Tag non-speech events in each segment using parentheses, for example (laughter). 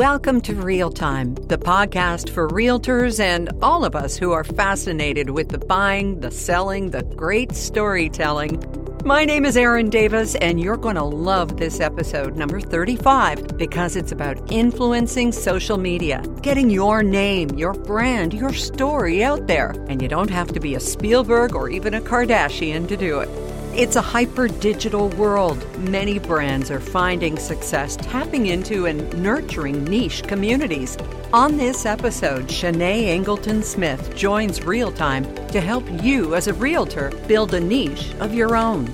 Welcome to Real Time, the podcast for realtors and all of us who are fascinated with the buying, the selling, the great storytelling. My name is Erin Davis, and you're going to love this episode, number 35, because it's about influencing social media, getting your name, your brand, your story out there. And you don't have to be a Spielberg or even a Kardashian to do it. It's a hyper digital world. Many brands are finding success tapping into and nurturing niche communities. On this episode, Shanae Ingleton Smith joins Real Time to help you as a realtor build a niche of your own.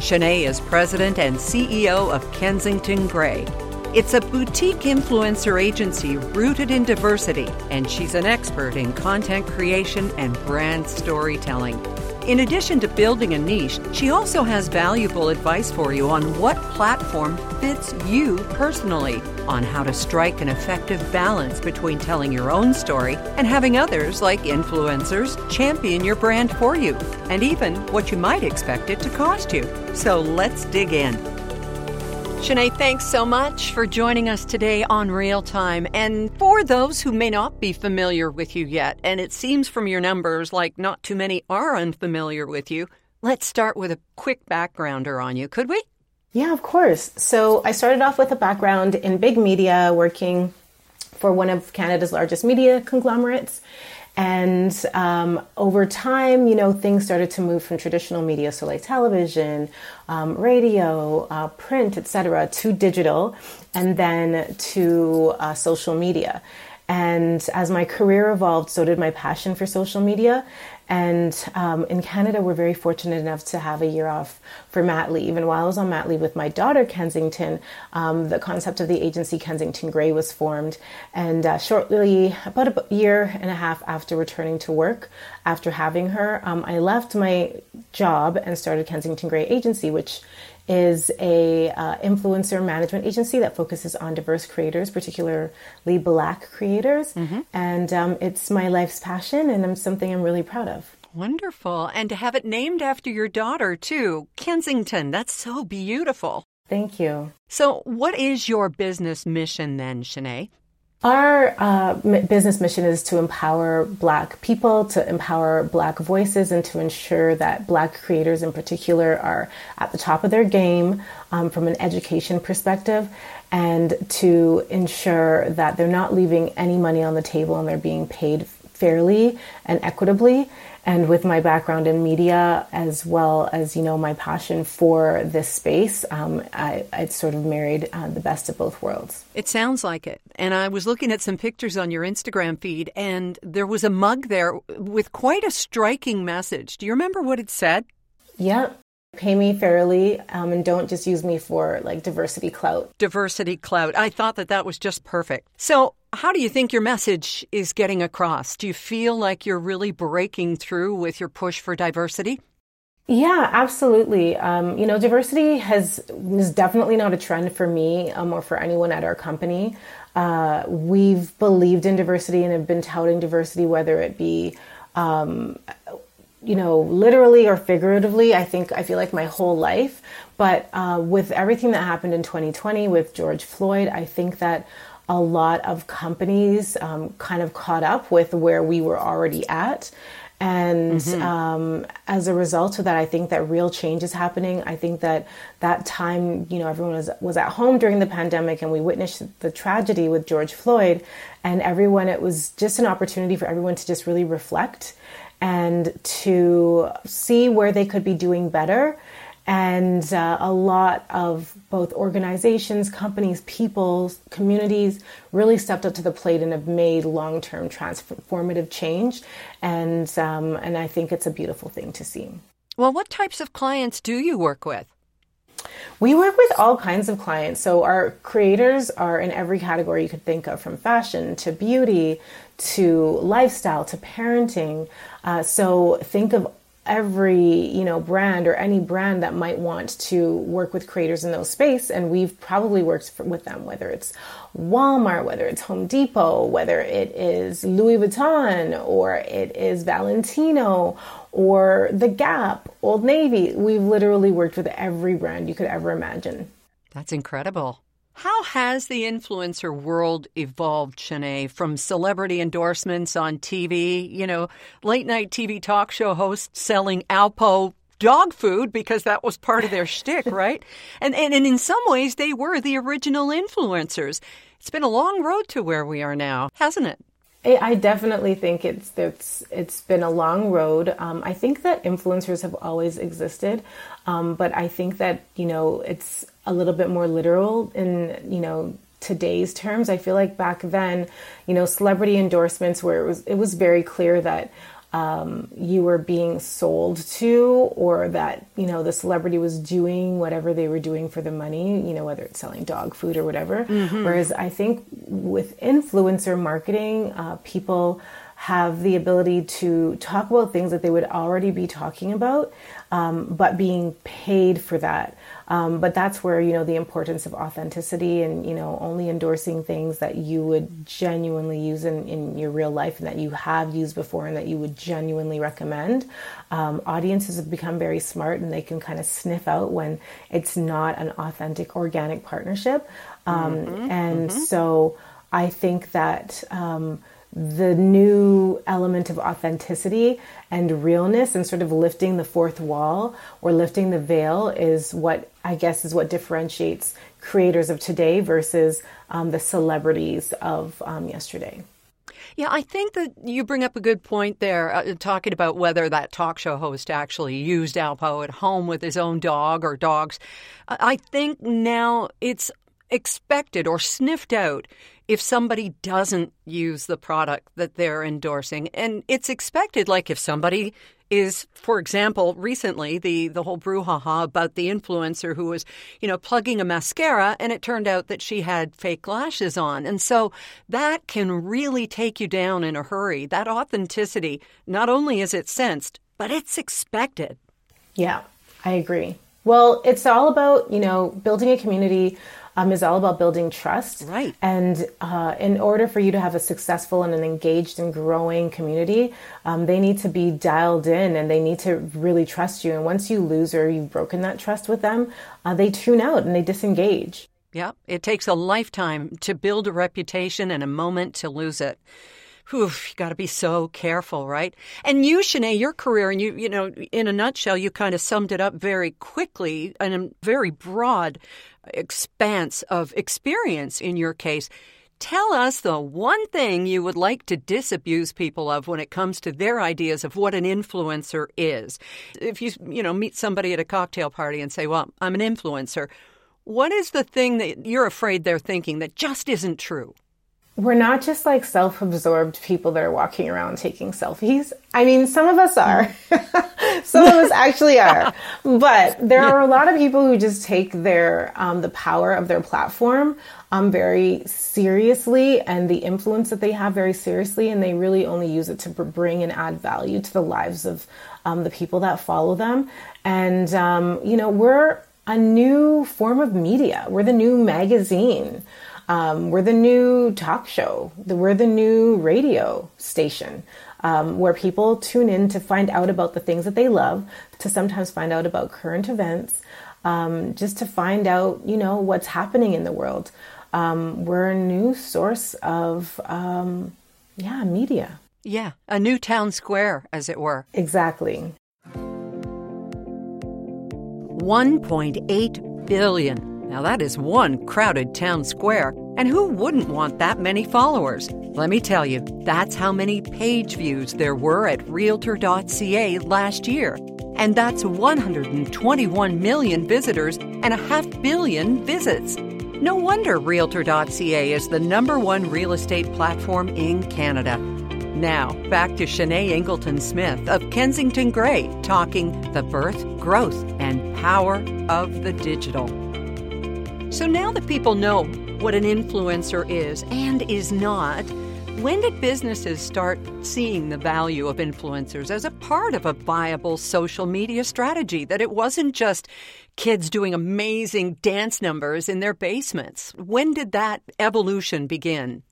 Shanae is president and CEO of Kensington Gray. It's a boutique influencer agency rooted in diversity, and she's an expert in content creation and brand storytelling. In addition to building a niche, she also has valuable advice for you on what platform fits you personally, on how to strike an effective balance between telling your own story and having others, like influencers, champion your brand for you, and even what you might expect it to cost you. So let's dig in. Shanae, thanks so much for joining us today on Real Time. And for those who may not be familiar with you yet, and it seems from your numbers like not too many are unfamiliar with you, let's start with a quick backgrounder on you, could we? Yeah, of course. So I started off with a background in big media, working for one of Canada's largest media conglomerates. And um, over time, you know, things started to move from traditional media, so like television, um, radio, uh, print, etc., to digital, and then to uh, social media. And as my career evolved, so did my passion for social media. And um, in Canada, we're very fortunate enough to have a year off for mat leave. And while I was on mat leave with my daughter, Kensington, um, the concept of the agency Kensington Gray was formed. And uh, shortly, about a year and a half after returning to work, after having her, um, I left my job and started Kensington Gray Agency, which is a uh, influencer management agency that focuses on diverse creators, particularly Black creators, mm-hmm. and um, it's my life's passion, and I'm something I'm really proud of. Wonderful, and to have it named after your daughter too, Kensington. That's so beautiful. Thank you. So, what is your business mission then, Shanae? Our uh, business mission is to empower Black people, to empower Black voices, and to ensure that Black creators in particular are at the top of their game um, from an education perspective, and to ensure that they're not leaving any money on the table and they're being paid fairly and equitably and with my background in media as well as you know my passion for this space um, I, I sort of married uh, the best of both worlds. It sounds like it. And i was looking at some pictures on your instagram feed and there was a mug there with quite a striking message. Do you remember what it said? Yeah pay me fairly um, and don't just use me for like diversity clout diversity clout i thought that that was just perfect so how do you think your message is getting across? Do you feel like you're really breaking through with your push for diversity? Yeah, absolutely. Um, you know, diversity has is definitely not a trend for me um, or for anyone at our company. Uh, we've believed in diversity and have been touting diversity, whether it be, um, you know, literally or figuratively. I think I feel like my whole life. But uh, with everything that happened in 2020 with George Floyd, I think that a lot of companies um, kind of caught up with where we were already at. And mm-hmm. um, as a result of that, I think that real change is happening. I think that that time, you know, everyone was, was at home during the pandemic and we witnessed the tragedy with George Floyd. And everyone, it was just an opportunity for everyone to just really reflect and to see where they could be doing better and uh, a lot of both organizations, companies, people, communities really stepped up to the plate and have made long-term transformative change. And um, and I think it's a beautiful thing to see. Well, what types of clients do you work with? We work with all kinds of clients. So our creators are in every category you could think of, from fashion to beauty to lifestyle to parenting. Uh, so think of every you know brand or any brand that might want to work with creators in those space and we've probably worked for, with them whether it's Walmart whether it's Home Depot whether it is Louis Vuitton or it is Valentino or The Gap Old Navy we've literally worked with every brand you could ever imagine that's incredible How has the influencer world evolved, Shanae, from celebrity endorsements on TV, you know, late night TV talk show hosts selling Alpo dog food because that was part of their (laughs) shtick, right? And, and and in some ways they were the original influencers. It's been a long road to where we are now, hasn't it? I definitely think it's it's it's been a long road. Um, I think that influencers have always existed, um, but I think that you know it's a little bit more literal in you know today's terms. I feel like back then, you know, celebrity endorsements where it was it was very clear that um, you were being sold to, or that you know the celebrity was doing whatever they were doing for the money. You know, whether it's selling dog food or whatever. Mm-hmm. Whereas I think with influencer marketing, uh, people have the ability to talk about things that they would already be talking about, um, but being paid for that. Um, but that's where you know the importance of authenticity and you know only endorsing things that you would genuinely use in, in your real life and that you have used before and that you would genuinely recommend. Um, audiences have become very smart and they can kind of sniff out when it's not an authentic organic partnership. Um, mm-hmm, and mm-hmm. so I think that um, the new element of authenticity and realness and sort of lifting the fourth wall or lifting the veil is what I guess is what differentiates creators of today versus um, the celebrities of um, yesterday. Yeah, I think that you bring up a good point there, uh, talking about whether that talk show host actually used Alpo at home with his own dog or dogs. I think now it's expected or sniffed out if somebody doesn't use the product that they're endorsing. And it's expected, like if somebody is, for example, recently the, the whole brouhaha about the influencer who was, you know, plugging a mascara and it turned out that she had fake lashes on. And so that can really take you down in a hurry. That authenticity, not only is it sensed, but it's expected. Yeah, I agree. Well, it's all about, you know, building a community um, is all about building trust. Right. And uh, in order for you to have a successful and an engaged and growing community, um, they need to be dialed in and they need to really trust you. And once you lose or you've broken that trust with them, uh, they tune out and they disengage. Yeah, it takes a lifetime to build a reputation and a moment to lose it. Oof, you got to be so careful, right? And you, Shanae, your career, and you, you know, in a nutshell, you kind of summed it up very quickly and very broad expanse of experience in your case. Tell us the one thing you would like to disabuse people of when it comes to their ideas of what an influencer is. If you, you know, meet somebody at a cocktail party and say, "Well, I'm an influencer," what is the thing that you're afraid they're thinking that just isn't true? We're not just like self absorbed people that are walking around taking selfies. I mean, some of us are. (laughs) some of us actually are. But there are a lot of people who just take their, um, the power of their platform um, very seriously and the influence that they have very seriously. And they really only use it to bring and add value to the lives of um, the people that follow them. And, um, you know, we're a new form of media, we're the new magazine. Um, we're the new talk show. We're the new radio station um, where people tune in to find out about the things that they love, to sometimes find out about current events, um, just to find out, you know, what's happening in the world. Um, we're a new source of, um, yeah, media. Yeah, a new town square, as it were. Exactly. 1.8 billion now, that is one crowded town square, and who wouldn't want that many followers? Let me tell you, that's how many page views there were at Realtor.ca last year. And that's 121 million visitors and a half billion visits. No wonder Realtor.ca is the number one real estate platform in Canada. Now, back to Shanae Ingleton Smith of Kensington Gray talking the birth, growth, and power of the digital. So now that people know what an influencer is and is not, when did businesses start seeing the value of influencers as a part of a viable social media strategy? That it wasn't just kids doing amazing dance numbers in their basements. When did that evolution begin?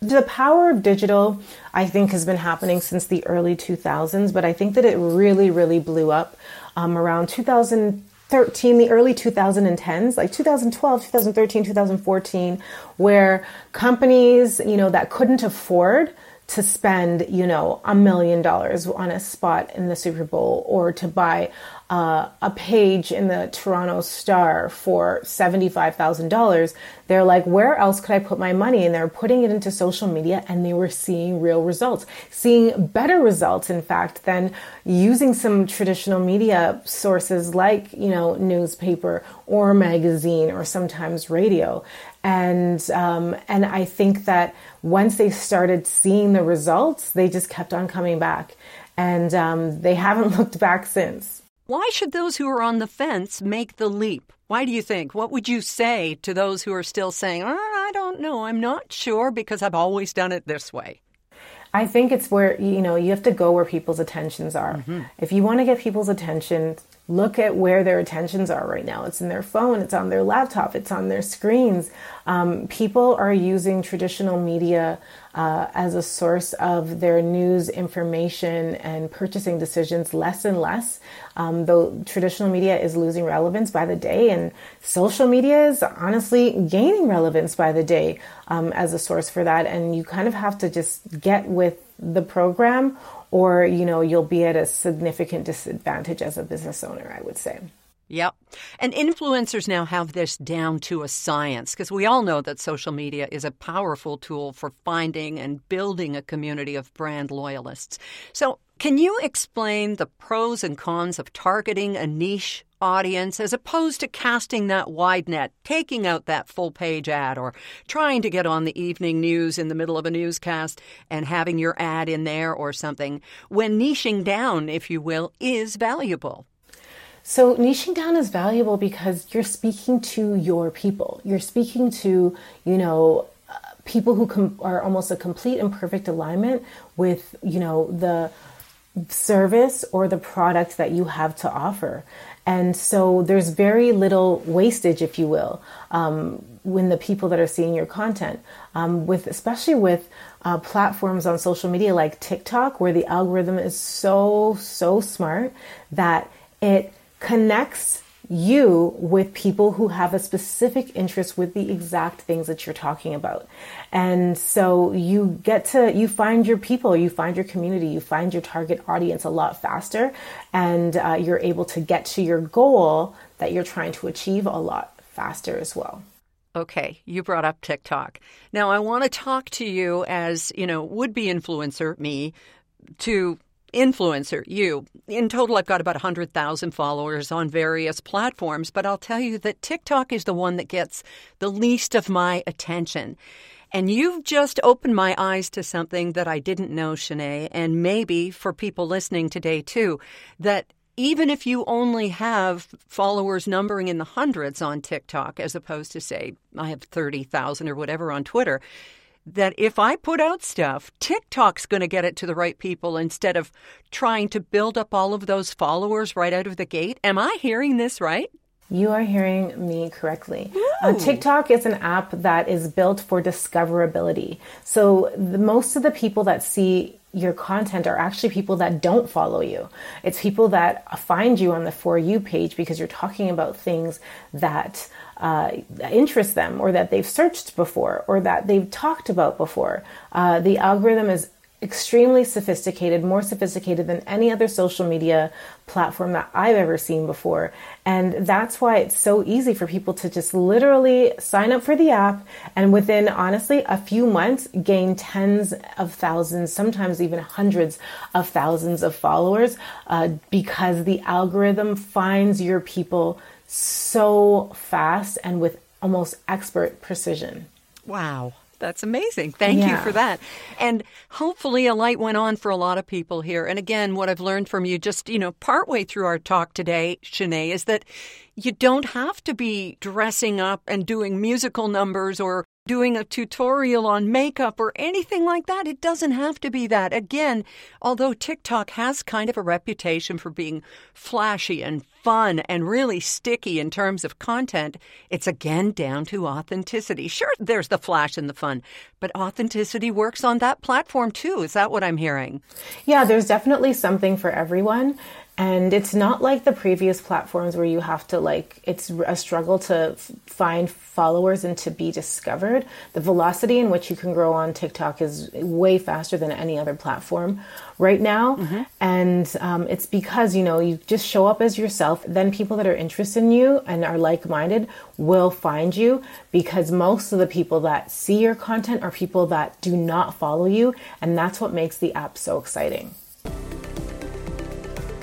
The power of digital, I think, has been happening since the early 2000s, but I think that it really, really blew up um, around 2000. 2013, the early 2010s, like 2012, 2013, 2014, where companies, you know, that couldn't afford to spend, you know, a million dollars on a spot in the Super Bowl or to buy uh, a page in the Toronto Star for $75,000, they're like, where else could I put my money? And they're putting it into social media and they were seeing real results, seeing better results, in fact, than using some traditional media sources like, you know, newspaper or magazine or sometimes radio. And, um, and I think that once they started seeing the results, they just kept on coming back. And um, they haven't (laughs) looked back since. Why should those who are on the fence make the leap? Why do you think? What would you say to those who are still saying, oh, I don't know, I'm not sure because I've always done it this way? I think it's where, you know, you have to go where people's attentions are. Mm-hmm. If you want to get people's attention, look at where their attentions are right now. It's in their phone, it's on their laptop, it's on their screens. Um, people are using traditional media uh, as a source of their news information and purchasing decisions less and less. Um, though traditional media is losing relevance by the day, and social media is honestly gaining relevance by the day um, as a source for that. And you kind of have to just get with the program or you know you'll be at a significant disadvantage as a business owner i would say Yep. And influencers now have this down to a science because we all know that social media is a powerful tool for finding and building a community of brand loyalists. So, can you explain the pros and cons of targeting a niche audience as opposed to casting that wide net, taking out that full page ad or trying to get on the evening news in the middle of a newscast and having your ad in there or something when niching down, if you will, is valuable? So, niching down is valuable because you're speaking to your people. You're speaking to, you know, uh, people who com- are almost a complete and perfect alignment with, you know, the service or the product that you have to offer. And so there's very little wastage, if you will, um, when the people that are seeing your content. Um, with especially with uh, platforms on social media like TikTok, where the algorithm is so so smart that it connects you with people who have a specific interest with the exact things that you're talking about. And so you get to, you find your people, you find your community, you find your target audience a lot faster, and uh, you're able to get to your goal that you're trying to achieve a lot faster as well. Okay, you brought up TikTok. Now I want to talk to you as, you know, would be influencer me to influencer, you. In total, I've got about 100,000 followers on various platforms, but I'll tell you that TikTok is the one that gets the least of my attention. And you've just opened my eyes to something that I didn't know, Shanae, and maybe for people listening today too, that even if you only have followers numbering in the hundreds on TikTok, as opposed to, say, I have 30,000 or whatever on Twitter, that if I put out stuff, TikTok's going to get it to the right people instead of trying to build up all of those followers right out of the gate. Am I hearing this right? You are hearing me correctly. Uh, TikTok is an app that is built for discoverability. So, the, most of the people that see your content are actually people that don't follow you. It's people that find you on the For You page because you're talking about things that uh, interest them or that they've searched before or that they've talked about before. Uh, the algorithm is extremely sophisticated, more sophisticated than any other social media platform that I've ever seen before. And that's why it's so easy for people to just literally sign up for the app and within honestly a few months gain tens of thousands, sometimes even hundreds of thousands of followers uh, because the algorithm finds your people so fast and with almost expert precision. Wow. That's amazing. Thank yeah. you for that. And hopefully a light went on for a lot of people here. And again, what I've learned from you just, you know, partway through our talk today, Shanae, is that you don't have to be dressing up and doing musical numbers or doing a tutorial on makeup or anything like that. It doesn't have to be that. Again, although TikTok has kind of a reputation for being flashy and fun and really sticky in terms of content, it's again down to authenticity. Sure, there's the flash and the fun, but authenticity works on that platform too. Is that what I'm hearing? Yeah, there's definitely something for everyone. And it's not like the previous platforms where you have to like, it's a struggle to f- find followers and to be discovered. The velocity in which you can grow on TikTok is way faster than any other platform right now. Mm-hmm. And um, it's because, you know, you just show up as yourself. Then people that are interested in you and are like minded will find you because most of the people that see your content are people that do not follow you. And that's what makes the app so exciting.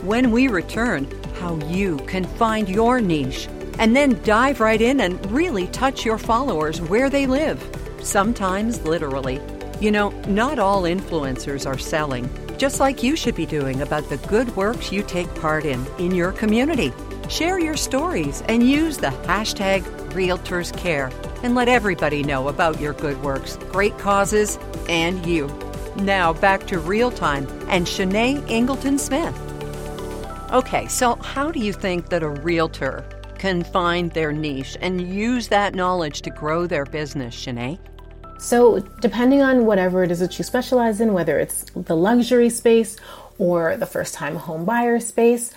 When we return, how you can find your niche and then dive right in and really touch your followers where they live, sometimes literally. You know, not all influencers are selling, just like you should be doing about the good works you take part in in your community. Share your stories and use the hashtag RealtorsCare and let everybody know about your good works, great causes, and you. Now back to Real Time and Shanae Ingleton Smith. Okay, so how do you think that a realtor can find their niche and use that knowledge to grow their business, Shanae? So, depending on whatever it is that you specialize in, whether it's the luxury space or the first time home buyer space,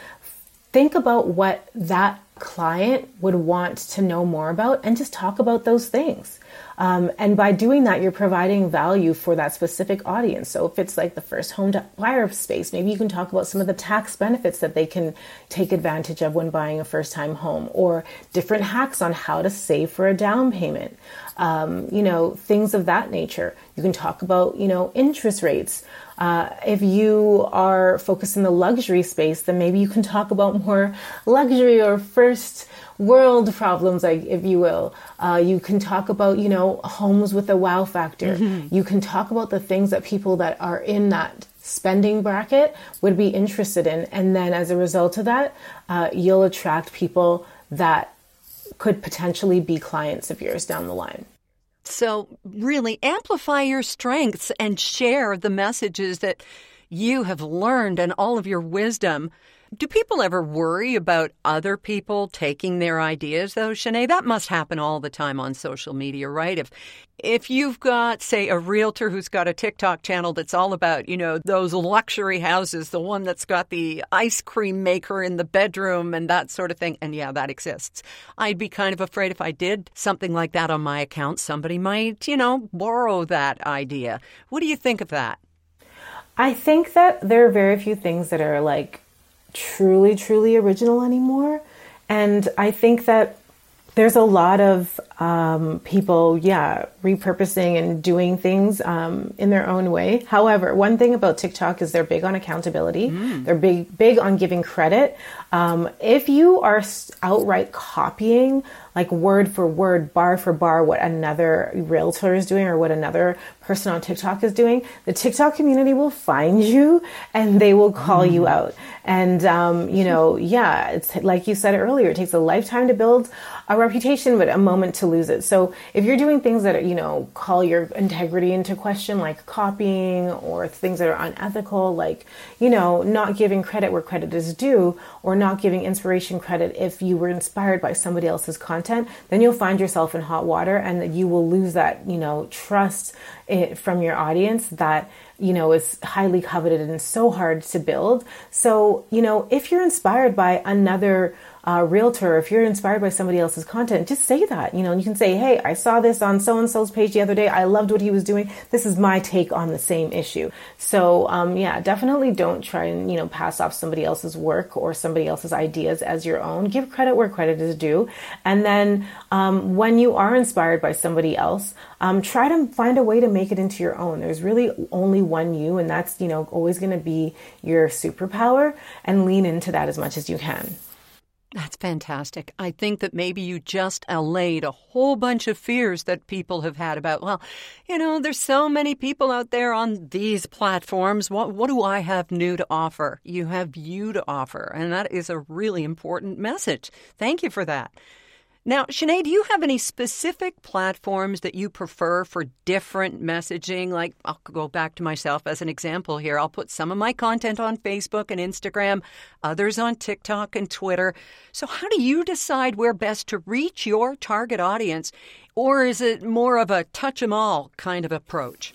think about what that client would want to know more about and just talk about those things. Um, and by doing that, you're providing value for that specific audience. So if it's like the first home to buyer space, maybe you can talk about some of the tax benefits that they can take advantage of when buying a first time home or different hacks on how to save for a down payment. Um, you know, things of that nature. You can talk about, you know, interest rates. Uh, if you are focused in the luxury space, then maybe you can talk about more luxury or first world problems, like if you will. Uh, you can talk about, you know, homes with a wow factor. Mm-hmm. You can talk about the things that people that are in that spending bracket would be interested in, and then as a result of that, uh, you'll attract people that could potentially be clients of yours down the line. So, really amplify your strengths and share the messages that you have learned and all of your wisdom do people ever worry about other people taking their ideas, though, Shanae? That must happen all the time on social media, right? If if you've got, say, a realtor who's got a TikTok channel that's all about, you know, those luxury houses, the one that's got the ice cream maker in the bedroom and that sort of thing, and yeah, that exists. I'd be kind of afraid if I did something like that on my account, somebody might, you know, borrow that idea. What do you think of that? I think that there are very few things that are like truly, truly original anymore. And I think that there's a lot of um, people, yeah, repurposing and doing things um, in their own way. However, one thing about TikTok is they're big on accountability. Mm. They're big, big on giving credit. Um, if you are outright copying, like word for word, bar for bar, what another realtor is doing or what another person on TikTok is doing, the TikTok community will find (laughs) you and they will call mm. you out. And, um, you know, yeah, it's like you said earlier, it takes a lifetime to build a reputation, but a moment to lose it. So if you're doing things that, you know, call your integrity into question, like copying or things that are unethical, like, you know, not giving credit where credit is due or not giving inspiration credit if you were inspired by somebody else's content, then you'll find yourself in hot water and you will lose that, you know, trust eh, from your audience that you know, is highly coveted and so hard to build. So, you know, if you're inspired by another uh, realtor, if you're inspired by somebody else's content, just say that. You know, and you can say, "Hey, I saw this on so and so's page the other day. I loved what he was doing. This is my take on the same issue." So, um, yeah, definitely don't try and you know pass off somebody else's work or somebody else's ideas as your own. Give credit where credit is due, and then um, when you are inspired by somebody else, um, try to find a way to make it into your own. There's really only one you, and that's you know always going to be your superpower, and lean into that as much as you can. That's fantastic. I think that maybe you just allayed a whole bunch of fears that people have had about, well, you know, there's so many people out there on these platforms. What, what do I have new to offer? You have you to offer. And that is a really important message. Thank you for that. Now, Shanae, do you have any specific platforms that you prefer for different messaging? Like, I'll go back to myself as an example here. I'll put some of my content on Facebook and Instagram, others on TikTok and Twitter. So, how do you decide where best to reach your target audience? Or is it more of a touch them all kind of approach?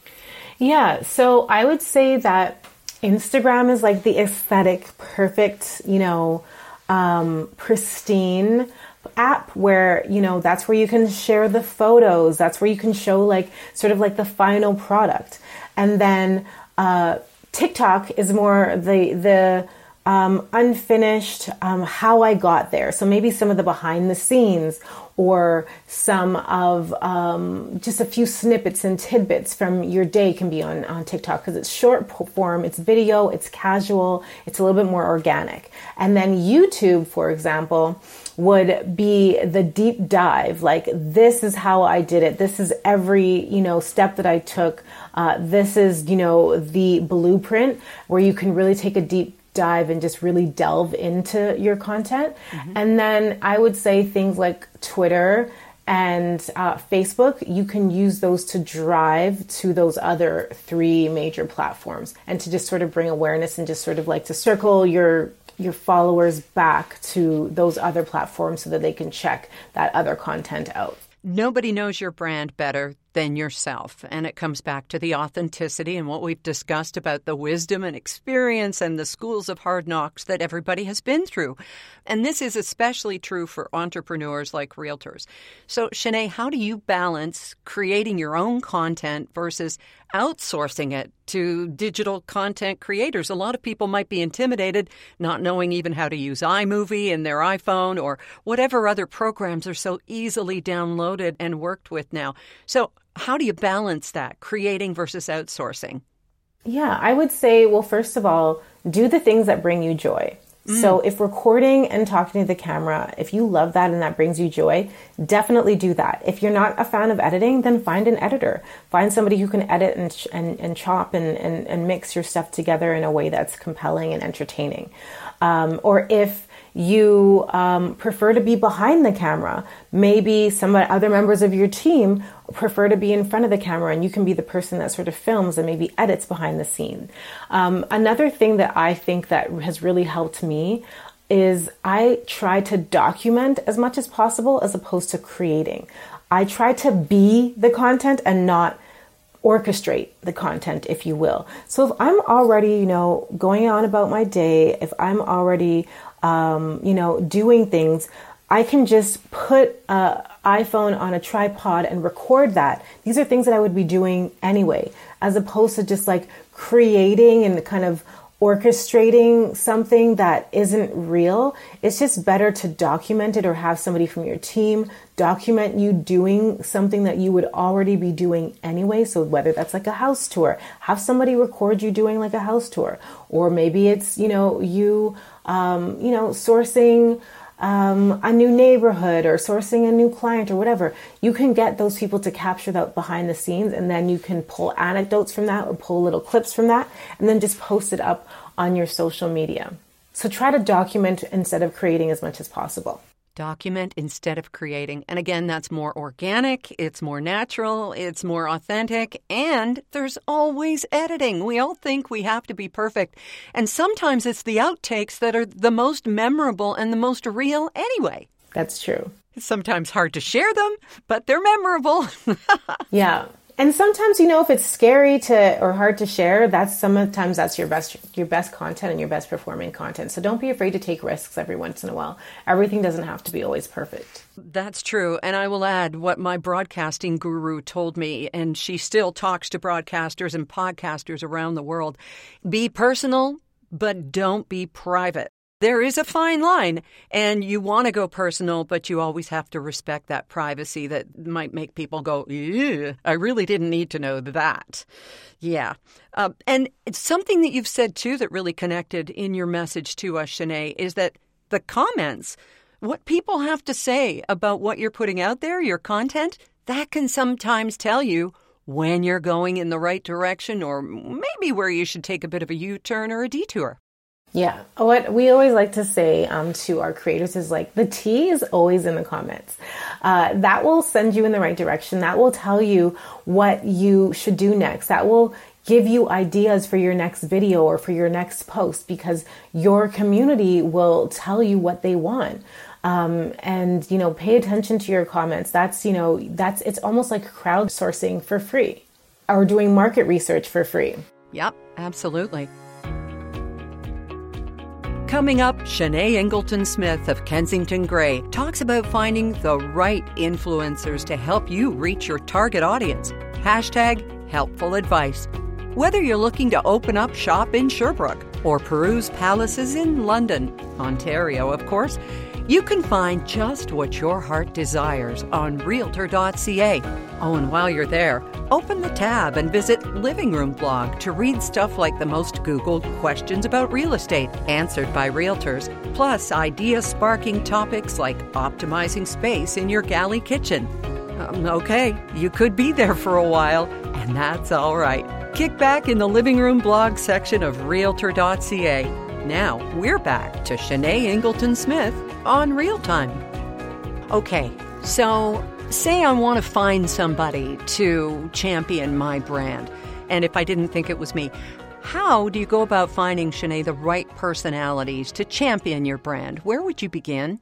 Yeah, so I would say that Instagram is like the aesthetic, perfect, you know, um, pristine app where you know that's where you can share the photos that's where you can show like sort of like the final product and then uh, tiktok is more the the um, unfinished um, how I got there. So maybe some of the behind the scenes or some of um, just a few snippets and tidbits from your day can be on, on TikTok because it's short form, it's video, it's casual, it's a little bit more organic. And then YouTube, for example, would be the deep dive like this is how i did it this is every you know step that i took uh, this is you know the blueprint where you can really take a deep dive and just really delve into your content. Mm-hmm. And then I would say things like Twitter and uh, Facebook, you can use those to drive to those other three major platforms and to just sort of bring awareness and just sort of like to circle your your followers back to those other platforms so that they can check that other content out. Nobody knows your brand better than yourself. And it comes back to the authenticity and what we've discussed about the wisdom and experience and the schools of hard knocks that everybody has been through. And this is especially true for entrepreneurs like realtors. So, Shanae, how do you balance creating your own content versus outsourcing it to digital content creators? A lot of people might be intimidated, not knowing even how to use iMovie in their iPhone or whatever other programs are so easily downloaded and worked with now. So, how do you balance that, creating versus outsourcing? Yeah, I would say, well, first of all, do the things that bring you joy. Mm. So, if recording and talking to the camera, if you love that and that brings you joy, definitely do that. If you're not a fan of editing, then find an editor. Find somebody who can edit and, and, and chop and, and, and mix your stuff together in a way that's compelling and entertaining. Um, or if you um, prefer to be behind the camera. Maybe some other members of your team prefer to be in front of the camera, and you can be the person that sort of films and maybe edits behind the scene. Um, another thing that I think that has really helped me is I try to document as much as possible as opposed to creating. I try to be the content and not orchestrate the content, if you will. So if I'm already, you know, going on about my day, if I'm already um, you know, doing things, I can just put an iPhone on a tripod and record that. These are things that I would be doing anyway, as opposed to just like creating and kind of orchestrating something that isn't real. It's just better to document it or have somebody from your team document you doing something that you would already be doing anyway. So whether that's like a house tour, have somebody record you doing like a house tour, or maybe it's, you know, you um, you know, sourcing um, a new neighborhood or sourcing a new client or whatever, you can get those people to capture that behind the scenes and then you can pull anecdotes from that or pull little clips from that and then just post it up on your social media. So try to document instead of creating as much as possible. Document instead of creating. And again, that's more organic, it's more natural, it's more authentic, and there's always editing. We all think we have to be perfect. And sometimes it's the outtakes that are the most memorable and the most real anyway. That's true. It's sometimes hard to share them, but they're memorable. (laughs) yeah. And sometimes, you know, if it's scary to or hard to share, that's sometimes that's your best your best content and your best performing content. So don't be afraid to take risks every once in a while. Everything doesn't have to be always perfect. That's true. And I will add what my broadcasting guru told me, and she still talks to broadcasters and podcasters around the world. Be personal, but don't be private there is a fine line and you want to go personal but you always have to respect that privacy that might make people go i really didn't need to know that. Yeah. Uh, and it's something that you've said too that really connected in your message to us Shanae, is that the comments what people have to say about what you're putting out there your content that can sometimes tell you when you're going in the right direction or maybe where you should take a bit of a u-turn or a detour yeah. What we always like to say um, to our creators is like the tea is always in the comments. Uh, that will send you in the right direction. That will tell you what you should do next. That will give you ideas for your next video or for your next post because your community will tell you what they want. Um, and you know, pay attention to your comments. That's you know, that's it's almost like crowdsourcing for free or doing market research for free. Yep, absolutely. Coming up, Shanae Ingleton Smith of Kensington Gray talks about finding the right influencers to help you reach your target audience. Hashtag helpful advice. Whether you're looking to open up shop in Sherbrooke or peruse palaces in London, Ontario, of course, you can find just what your heart desires on Realtor.ca. Oh, and while you're there, open the tab and visit Living Room Blog to read stuff like the most Googled questions about real estate answered by realtors, plus idea sparking topics like optimizing space in your galley kitchen. Um, okay, you could be there for a while, and that's all right. Kick back in the Living Room Blog section of Realtor.ca. Now, we're back to Shanae Ingleton Smith on Real Time. Okay, so say I want to find somebody to champion my brand, and if I didn't think it was me, how do you go about finding, Shanae, the right personalities to champion your brand? Where would you begin?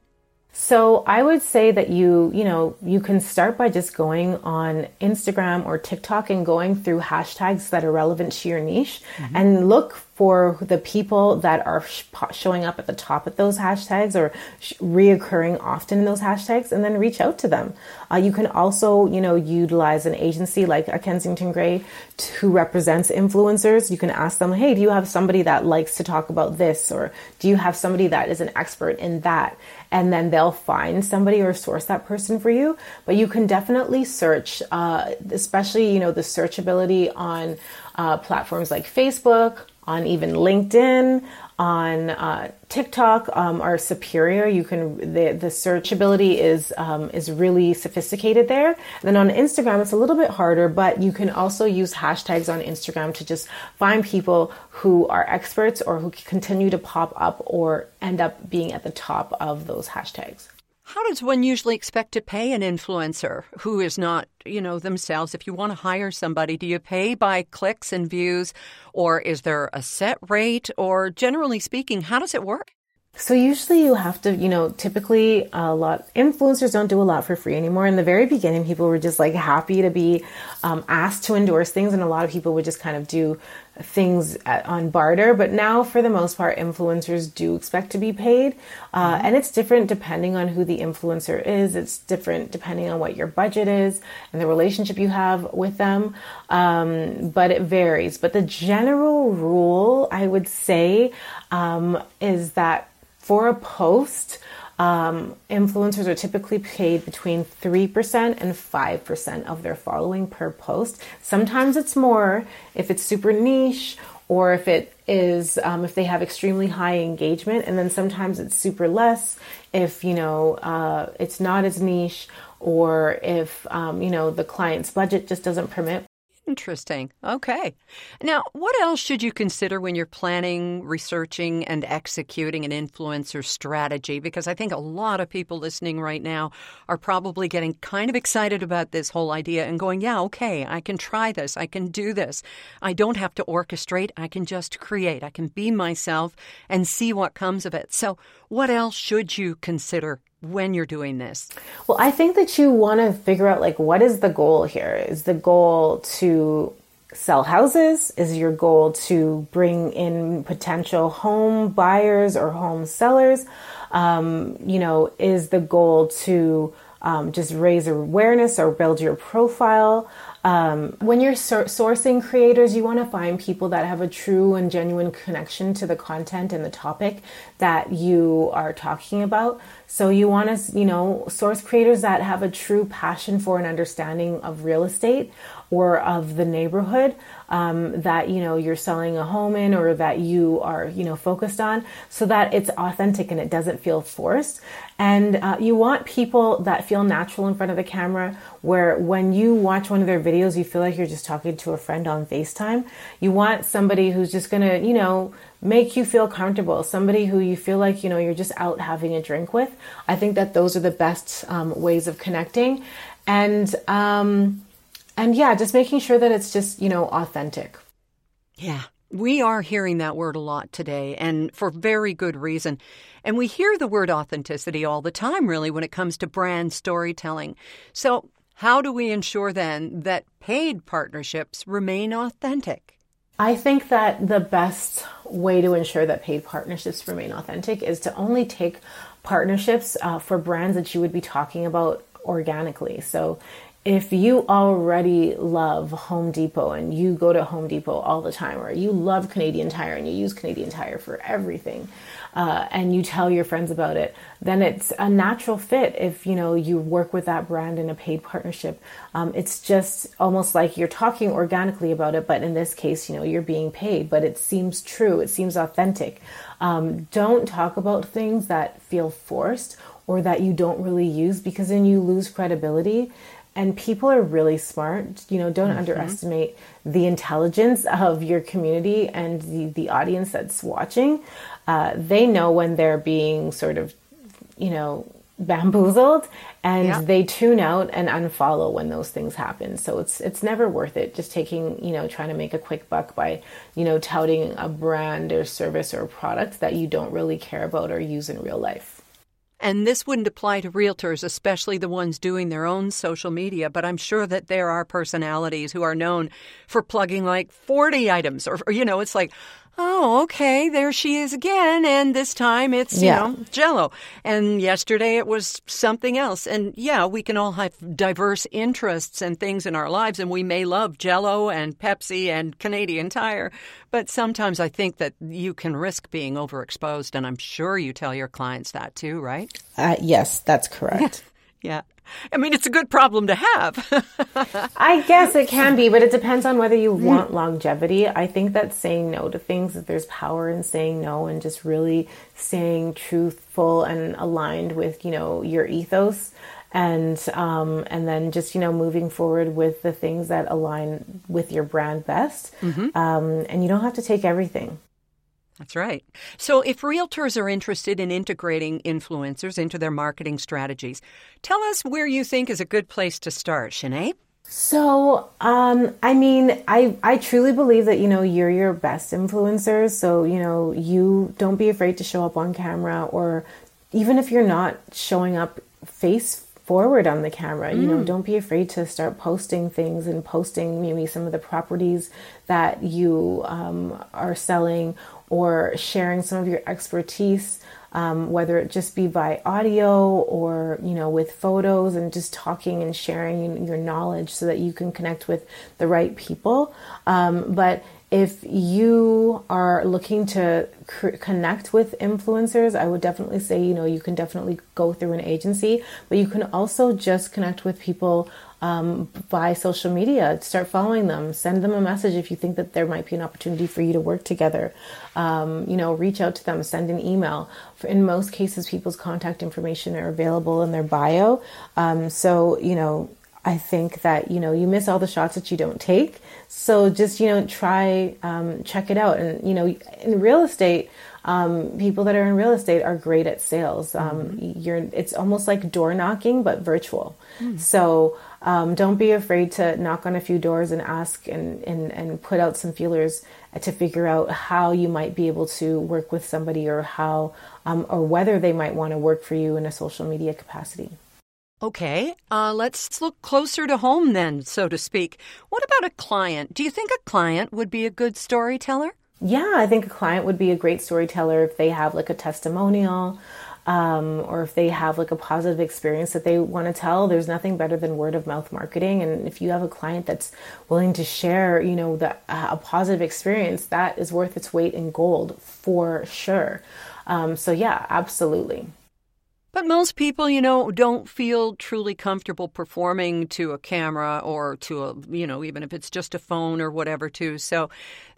So I would say that you, you know, you can start by just going on Instagram or TikTok and going through hashtags that are relevant to your niche mm-hmm. and look for the people that are sh- showing up at the top of those hashtags or sh- reoccurring often in those hashtags and then reach out to them. Uh, you can also, you know, utilize an agency like a Kensington Gray to, who represents influencers. You can ask them, hey, do you have somebody that likes to talk about this? Or do you have somebody that is an expert in that? And then they'll find somebody or source that person for you. But you can definitely search, uh, especially, you know, the searchability on uh, platforms like Facebook, on even LinkedIn, on uh, TikTok um, are superior. You can the the searchability is um, is really sophisticated there. And then on Instagram, it's a little bit harder, but you can also use hashtags on Instagram to just find people who are experts or who continue to pop up or end up being at the top of those hashtags. How does one usually expect to pay an influencer who is not, you know, themselves? If you want to hire somebody, do you pay by clicks and views, or is there a set rate? Or generally speaking, how does it work? So usually you have to, you know, typically a lot influencers don't do a lot for free anymore. In the very beginning, people were just like happy to be um, asked to endorse things, and a lot of people would just kind of do things at, on barter. But now, for the most part, influencers do expect to be paid, uh, mm-hmm. and it's different depending on who the influencer is. It's different depending on what your budget is and the relationship you have with them. Um, but it varies. But the general rule, I would say, um, is that for a post, um, influencers are typically paid between 3% and 5% of their following per post. Sometimes it's more if it's super niche or if it is um, if they have extremely high engagement and then sometimes it's super less if you know uh, it's not as niche or if um, you know the client's budget just doesn't permit Interesting. Okay. Now, what else should you consider when you're planning, researching, and executing an influencer strategy? Because I think a lot of people listening right now are probably getting kind of excited about this whole idea and going, yeah, okay, I can try this. I can do this. I don't have to orchestrate. I can just create. I can be myself and see what comes of it. So, what else should you consider when you're doing this? Well, I think that you want to figure out like what is the goal here? Is the goal to sell houses? Is your goal to bring in potential home buyers or home sellers? Um, you know, is the goal to um, just raise awareness or build your profile? Um, when you're sur- sourcing creators, you want to find people that have a true and genuine connection to the content and the topic that you are talking about. So you want to, you know, source creators that have a true passion for an understanding of real estate or of the neighborhood um, that you know you're selling a home in or that you are you know focused on so that it's authentic and it doesn't feel forced and uh, you want people that feel natural in front of the camera where when you watch one of their videos you feel like you're just talking to a friend on facetime you want somebody who's just gonna you know make you feel comfortable somebody who you feel like you know you're just out having a drink with i think that those are the best um, ways of connecting and um, and yeah, just making sure that it's just, you know, authentic. Yeah. We are hearing that word a lot today, and for very good reason. And we hear the word authenticity all the time, really, when it comes to brand storytelling. So, how do we ensure then that paid partnerships remain authentic? I think that the best way to ensure that paid partnerships remain authentic is to only take partnerships uh, for brands that you would be talking about organically. So if you already love Home Depot and you go to Home Depot all the time, or you love Canadian Tire and you use Canadian Tire for everything, uh, and you tell your friends about it, then it's a natural fit. If you know you work with that brand in a paid partnership, um, it's just almost like you're talking organically about it, but in this case, you know you're being paid, but it seems true, it seems authentic. Um, don't talk about things that feel forced or that you don't really use because then you lose credibility and people are really smart you know don't mm-hmm. underestimate the intelligence of your community and the, the audience that's watching uh, they know when they're being sort of you know bamboozled and yeah. they tune out and unfollow when those things happen so it's it's never worth it just taking you know trying to make a quick buck by you know touting a brand or service or product that you don't really care about or use in real life and this wouldn't apply to realtors, especially the ones doing their own social media, but I'm sure that there are personalities who are known for plugging like 40 items or, or you know, it's like, oh, okay, there she is again. And this time it's, yeah. you know, jello. And yesterday it was something else. And yeah, we can all have diverse interests and things in our lives. And we may love jello and Pepsi and Canadian Tire. But sometimes I think that you can risk being overexposed. And I'm sure you tell your clients that too, right? Uh, yes, that's correct. (laughs) yeah. I mean, it's a good problem to have. (laughs) I guess it can be, but it depends on whether you want longevity. I think that saying no to things, that there's power in saying no and just really staying truthful and aligned with, you know, your ethos and um, and then just you know moving forward with the things that align with your brand best mm-hmm. um, and you don't have to take everything that's right. So, if realtors are interested in integrating influencers into their marketing strategies, tell us where you think is a good place to start, Sinead. So, um, I mean, I, I truly believe that, you know, you're your best influencers. So, you know, you don't be afraid to show up on camera or even if you're not showing up face forward on the camera. You know, mm. don't be afraid to start posting things and posting maybe some of the properties that you um, are selling or sharing some of your expertise. Um, whether it just be by audio or you know with photos and just talking and sharing your knowledge so that you can connect with the right people um, but if you are looking to cr- connect with influencers, I would definitely say, you know, you can definitely go through an agency, but you can also just connect with people um, by social media. Start following them, send them a message if you think that there might be an opportunity for you to work together. Um, you know, reach out to them, send an email. For, in most cases, people's contact information are available in their bio. Um, so, you know, I think that you know you miss all the shots that you don't take. So just you know try um, check it out, and you know in real estate, um, people that are in real estate are great at sales. Um, mm-hmm. You're it's almost like door knocking but virtual. Mm. So um, don't be afraid to knock on a few doors and ask and, and and put out some feelers to figure out how you might be able to work with somebody or how um, or whether they might want to work for you in a social media capacity. Okay, uh, let's look closer to home then, so to speak. What about a client? Do you think a client would be a good storyteller? Yeah, I think a client would be a great storyteller if they have like a testimonial um, or if they have like a positive experience that they want to tell. There's nothing better than word of mouth marketing. And if you have a client that's willing to share, you know, the, uh, a positive experience, that is worth its weight in gold for sure. Um, so, yeah, absolutely. But most people, you know, don't feel truly comfortable performing to a camera or to a, you know, even if it's just a phone or whatever, too. So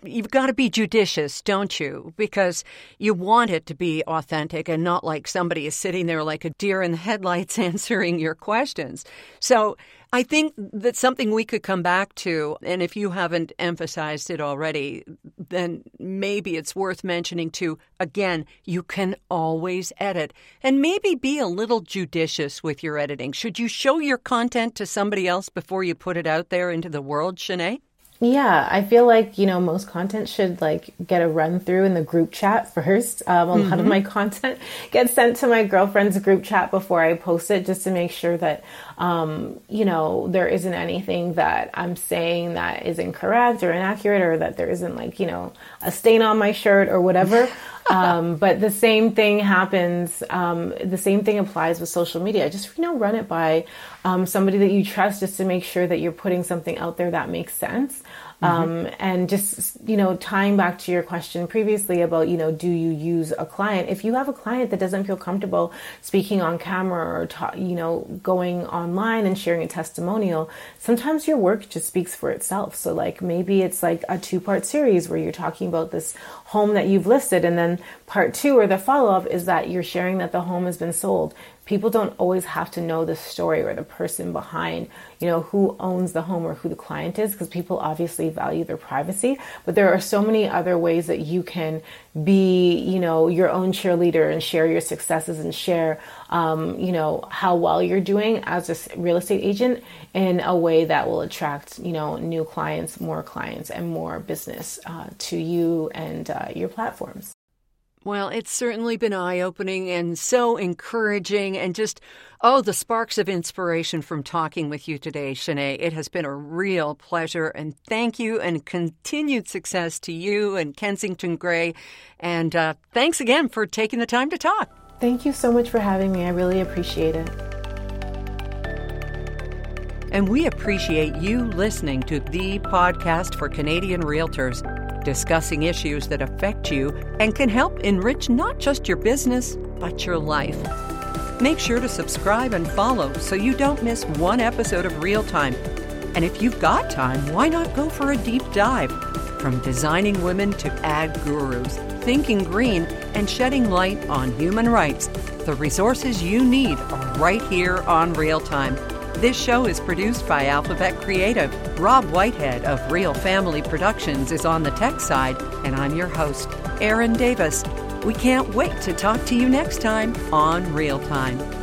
you've got to be judicious, don't you? Because you want it to be authentic and not like somebody is sitting there like a deer in the headlights (laughs) answering your questions. So I think that's something we could come back to. And if you haven't emphasized it already, then maybe it's worth mentioning too. Again, you can always edit and maybe be a little judicious with your editing. Should you show your content to somebody else before you put it out there into the world, Shanae? Yeah, I feel like, you know, most content should like get a run through in the group chat first. Um, a mm-hmm. lot of mm-hmm. my content gets sent to my girlfriend's group chat before I post it just to make sure that, um, you know, there isn't anything that I'm saying that is incorrect or inaccurate or that there isn't like, you know, a stain on my shirt or whatever. (laughs) um, but the same thing happens. Um, the same thing applies with social media. Just you know, run it by um, somebody that you trust, just to make sure that you're putting something out there that makes sense. Mm-hmm. Um, and just, you know, tying back to your question previously about, you know, do you use a client? If you have a client that doesn't feel comfortable speaking on camera or, ta- you know, going online and sharing a testimonial, sometimes your work just speaks for itself. So, like, maybe it's like a two part series where you're talking about this home that you've listed, and then part two or the follow up is that you're sharing that the home has been sold people don't always have to know the story or the person behind, you know, who owns the home or who the client is, because people obviously value their privacy. But there are so many other ways that you can be, you know, your own cheerleader and share your successes and share, um, you know, how well you're doing as a real estate agent in a way that will attract, you know, new clients, more clients, and more business uh, to you and uh, your platforms. Well, it's certainly been eye opening and so encouraging, and just, oh, the sparks of inspiration from talking with you today, Shanae. It has been a real pleasure, and thank you, and continued success to you and Kensington Gray. And uh, thanks again for taking the time to talk. Thank you so much for having me. I really appreciate it. And we appreciate you listening to the podcast for Canadian Realtors discussing issues that affect you and can help enrich not just your business, but your life. Make sure to subscribe and follow so you don't miss one episode of Real Time. And if you've got time, why not go for a deep dive? From designing women to ad gurus, thinking green, and shedding light on human rights, the resources you need are right here on Real Time. This show is produced by Alphabet Creative. Rob Whitehead of Real Family Productions is on the tech side, and I'm your host, Erin Davis. We can't wait to talk to you next time on Real Time.